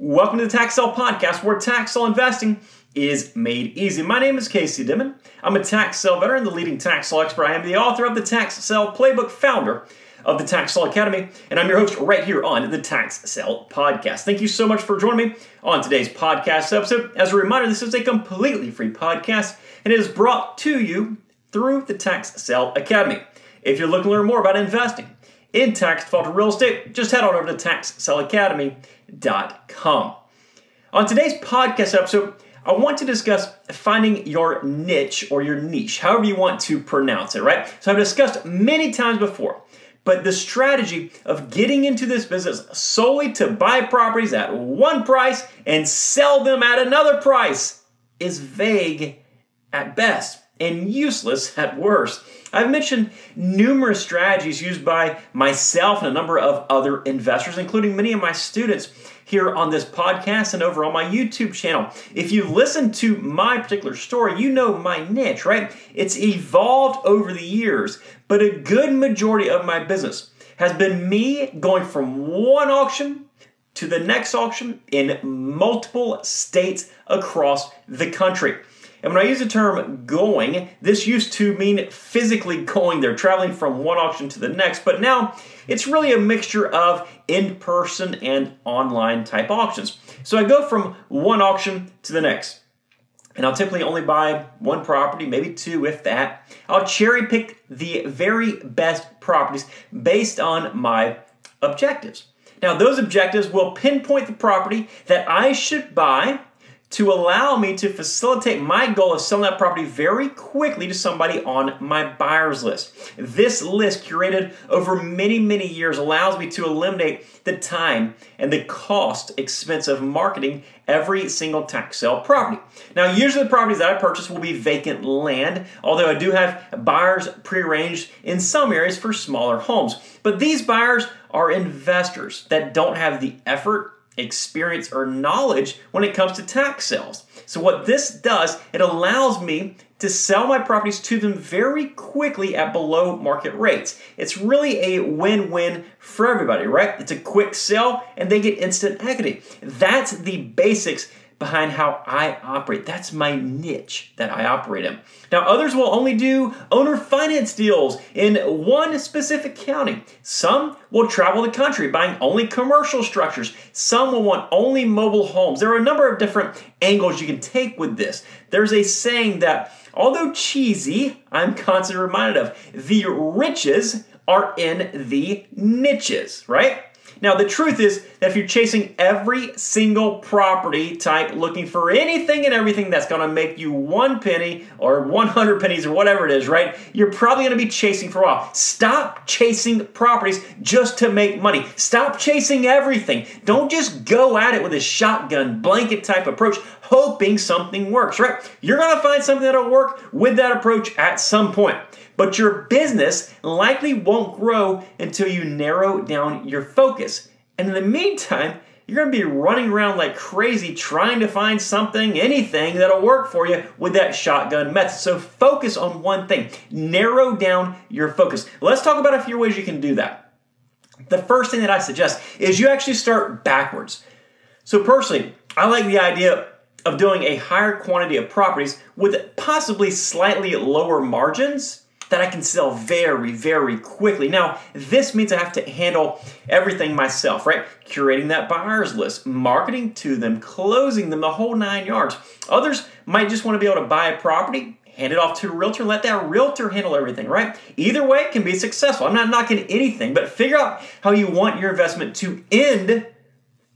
Welcome to the Tax Sale Podcast, where tax sale investing is made easy. My name is Casey Dimon. I'm a tax sale veteran, the leading tax sale expert. I am the author of the Tax Sale Playbook, founder of the Tax Sale Academy, and I'm your host right here on the Tax Sale Podcast. Thank you so much for joining me on today's podcast episode. As a reminder, this is a completely free podcast, and it is brought to you through the Tax Sale Academy. If you're looking to learn more about investing in tax default real estate, just head on over to taxsaleacademy.com. On today's podcast episode, I want to discuss finding your niche or your niche, however you want to pronounce it, right? So I've discussed many times before, but the strategy of getting into this business solely to buy properties at one price and sell them at another price is vague at best and useless at worst. I've mentioned numerous strategies used by myself and a number of other investors, including many of my students here on this podcast and over on my YouTube channel. If you listen to my particular story, you know my niche, right? It's evolved over the years, but a good majority of my business has been me going from one auction to the next auction in multiple states across the country. And when I use the term going, this used to mean physically going there, traveling from one auction to the next, but now it's really a mixture of in person and online type auctions. So I go from one auction to the next. And I'll typically only buy one property, maybe two, if that. I'll cherry pick the very best properties based on my objectives. Now, those objectives will pinpoint the property that I should buy to allow me to facilitate my goal of selling that property very quickly to somebody on my buyer's list. This list, curated over many, many years, allows me to eliminate the time and the cost expense of marketing every single tax sale property. Now, usually the properties that I purchase will be vacant land, although I do have buyers prearranged in some areas for smaller homes. But these buyers are investors that don't have the effort experience or knowledge when it comes to tax sales. So what this does, it allows me to sell my properties to them very quickly at below market rates. It's really a win-win for everybody, right? It's a quick sell and they get instant equity. That's the basics behind how I operate. That's my niche that I operate in. Now, others will only do owner finance deals in one specific county. Some will travel the country buying only commercial structures. Some will want only mobile homes. There are a number of different angles you can take with this. There's a saying that, although cheesy, I'm constantly reminded of the riches are in the niches, right? Now, the truth is that if you're chasing every single property type looking for anything and everything that's going to make you one penny or 100 pennies or whatever it is, right? You're probably going to be chasing for a while. Stop chasing properties just to make money. Stop chasing everything. Don't just go at it with a shotgun blanket type approach hoping something works, right? You're going to find something that'll work with that approach at some point. But your business likely won't grow until you narrow down your focus. And in the meantime, you're going to be running around like crazy trying to find something, anything that'll work for you with that shotgun method. So focus on one thing, narrow down your focus. Let's talk about a few ways you can do that. The first thing that I suggest is you actually start backwards. So, personally, I like the idea of doing a higher quantity of properties with possibly slightly lower margins that I can sell very, very quickly. Now, this means I have to handle everything myself, right? Curating that buyer's list, marketing to them, closing them, the whole nine yards. Others might just want to be able to buy a property, hand it off to a realtor, let that realtor handle everything, right? Either way can be successful. I'm not knocking anything, but figure out how you want your investment to end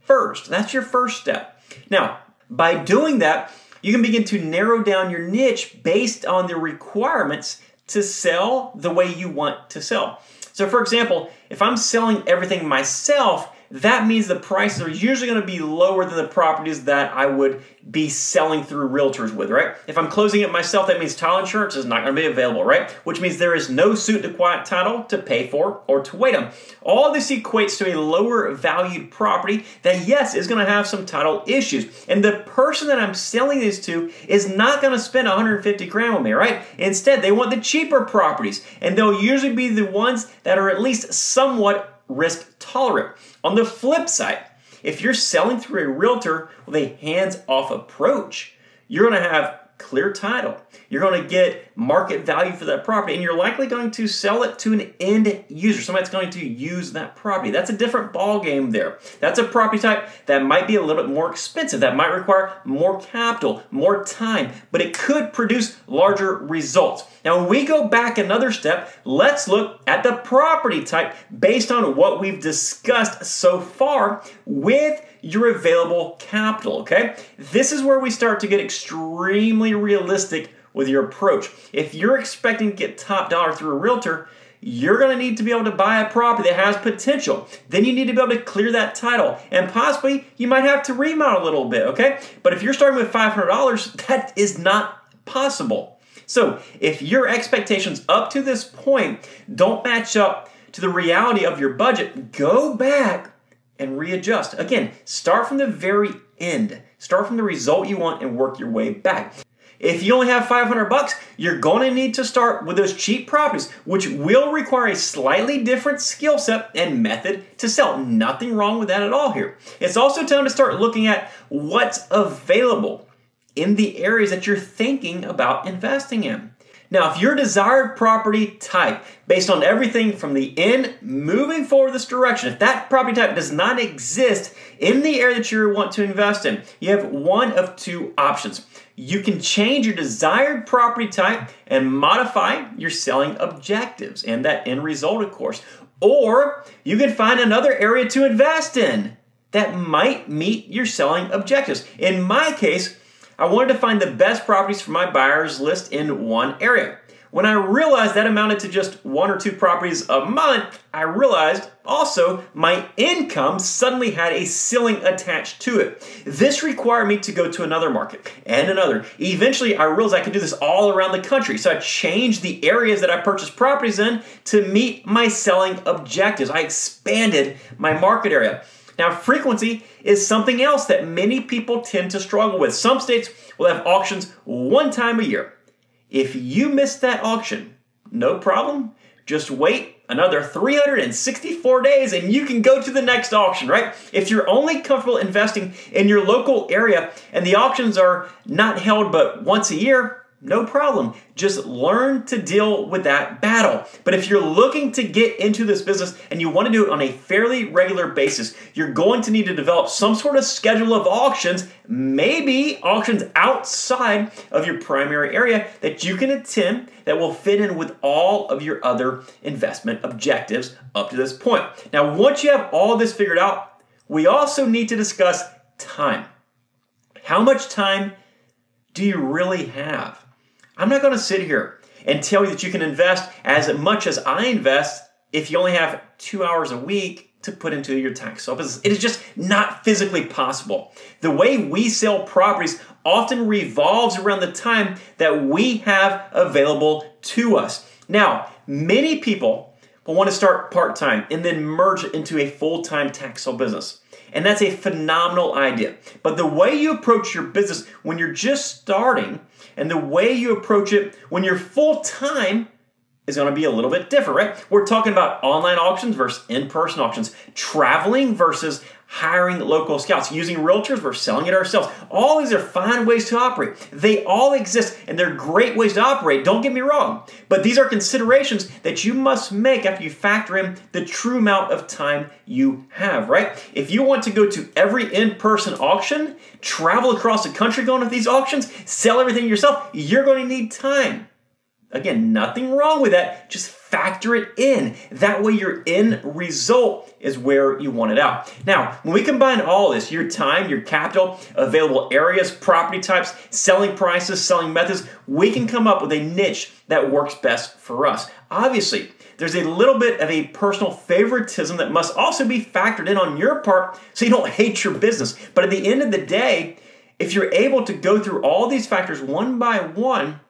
first. That's your first step. Now, by doing that, you can begin to narrow down your niche based on the requirements to sell the way you want to sell. So, for example, if I'm selling everything myself, that means the prices are usually going to be lower than the properties that I would be selling through realtors with, right? If I'm closing it myself, that means title insurance is not going to be available, right? Which means there is no suit to quiet title to pay for or to wait on. All this equates to a lower valued property that, yes, is going to have some title issues. And the person that I'm selling this to is not going to spend 150 grand with me, right? Instead, they want the cheaper properties, and they'll usually be the ones that are at least somewhat risk tolerant. On the flip side, if you're selling through a realtor with a hands off approach, you're going to have clear title. You're going to get market value for that property, and you're likely going to sell it to an end user, somebody that's going to use that property. That's a different ball game there. That's a property type that might be a little bit more expensive, that might require more capital, more time, but it could produce larger results. Now, when we go back another step, let's look at the property type based on what we've discussed so far with your available capital, okay? This is where we start to get extremely realistic with your approach. If you're expecting to get top dollar through a realtor, you're going to need to be able to buy a property that has potential. Then you need to be able to clear that title. And possibly you might have to remodel a little bit, okay? But if you're starting with $500, that is not possible. So if your expectations up to this point don't match up to the reality of your budget, go back and readjust. Again, start from the very end. Start from the result you want and work your way back. If you only have 500 bucks, you're going to need to start with those cheap properties, which will require a slightly different skill set and method to sell. Nothing wrong with that at all here. It's also time to start looking at what's available in the areas that you're thinking about investing in. Now, if your desired property type, based on everything from the end moving forward this direction, if that property type does not exist in the area that you want to invest in, you have one of two options. You can change your desired property type and modify your selling objectives and that end result, of course. Or you can find another area to invest in that might meet your selling objectives. In my case, I wanted to find the best properties for my buyers list in one area. When I realized that amounted to just one or two properties a month, I realized also my income suddenly had a ceiling attached to it. This required me to go to another market and another. Eventually, I realized I could do this all around the country. So I changed the areas that I purchased properties in to meet my selling objectives. I expanded my market area. Now, frequency is something else that many people tend to struggle with. Some states will have auctions one time a year. If you miss that auction, no problem. Just wait another 364 days and you can go to the next auction, right? If you're only comfortable investing in your local area and the auctions are not held but once a year, no problem. Just learn to deal with that battle. But if you're looking to get into this business and you want to do it on a fairly regular basis, you're going to need to develop some sort of schedule of auctions, maybe auctions outside of your primary area that you can attend that will fit in with all of your other investment objectives up to this point. Now, once you have all this figured out, we also need to discuss time. How much time do you really have? I'm not going to sit here and tell you that you can invest as much as I invest if you only have two hours a week to put into your tax sale business. It is just not physically possible. The way we sell properties often revolves around the time that we have available to us. Now, many people will want to start part time and then merge into a full time tax sale business. And that's a phenomenal idea. But the way you approach your business when you're just starting and the way you approach it when you're full time is going to be a little bit different, right? We're talking about online auctions versus in person auctions, traveling versus hiring local scouts, using realtors we're selling it ourselves. All these are fine ways to operate. They all exist and they're great ways to operate, don't get me wrong. But these are considerations that you must make after you factor in the true amount of time you have, right? If you want to go to every in person auction, travel across the country going to these auctions, sell everything yourself, you're going to need time. Again, nothing wrong with that. Just factor it in. That way, your end result is where you want it out. Now, when we combine all this your time, your capital, available areas, property types, selling prices, selling methods we can come up with a niche that works best for us. Obviously, there's a little bit of a personal favoritism that must also be factored in on your part so you don't hate your business. But at the end of the day, if you're able to go through all these factors one by one,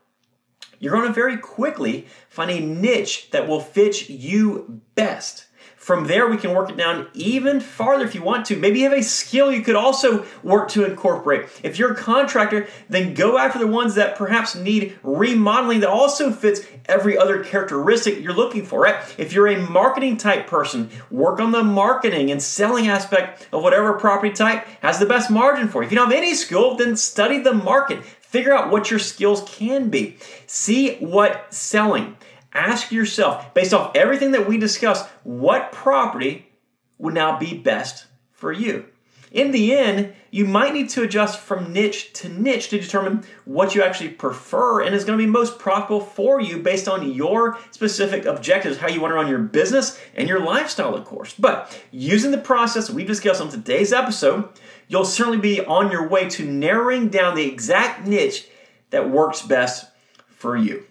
you're going to very quickly find a niche that will fit you best. From there, we can work it down even farther if you want to. Maybe you have a skill you could also work to incorporate. If you're a contractor, then go after the ones that perhaps need remodeling that also fits every other characteristic you're looking for, right? If you're a marketing type person, work on the marketing and selling aspect of whatever property type has the best margin for you. If you don't have any skill, then study the market. Figure out what your skills can be. See what selling. Ask yourself, based off everything that we discussed, what property would now be best for you? In the end, you might need to adjust from niche to niche to determine what you actually prefer and is going to be most profitable for you based on your specific objectives, how you want to run your business and your lifestyle, of course. But using the process we've discussed on today's episode, you'll certainly be on your way to narrowing down the exact niche that works best for you.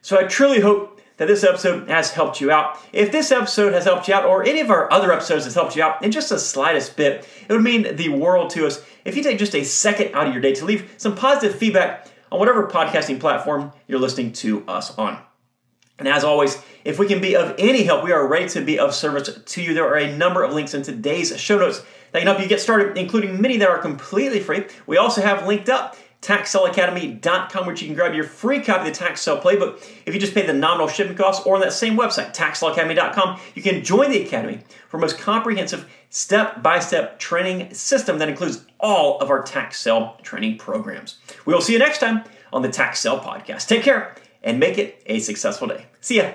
So I truly hope that this episode has helped you out. If this episode has helped you out, or any of our other episodes has helped you out in just the slightest bit, it would mean the world to us if you take just a second out of your day to leave some positive feedback on whatever podcasting platform you're listening to us on. And as always, if we can be of any help, we are ready to be of service to you. There are a number of links in today's show notes that can help you get started, including many that are completely free. We also have linked up taxsaleacademy.com, which you can grab your free copy of the Tax Playbook. If you just pay the nominal shipping costs, or on that same website, taxsaleacademy.com, you can join the Academy for most comprehensive step-by-step training system that includes all of our tax training programs. We will see you next time on the Tax Podcast. Take care and make it a successful day. See ya.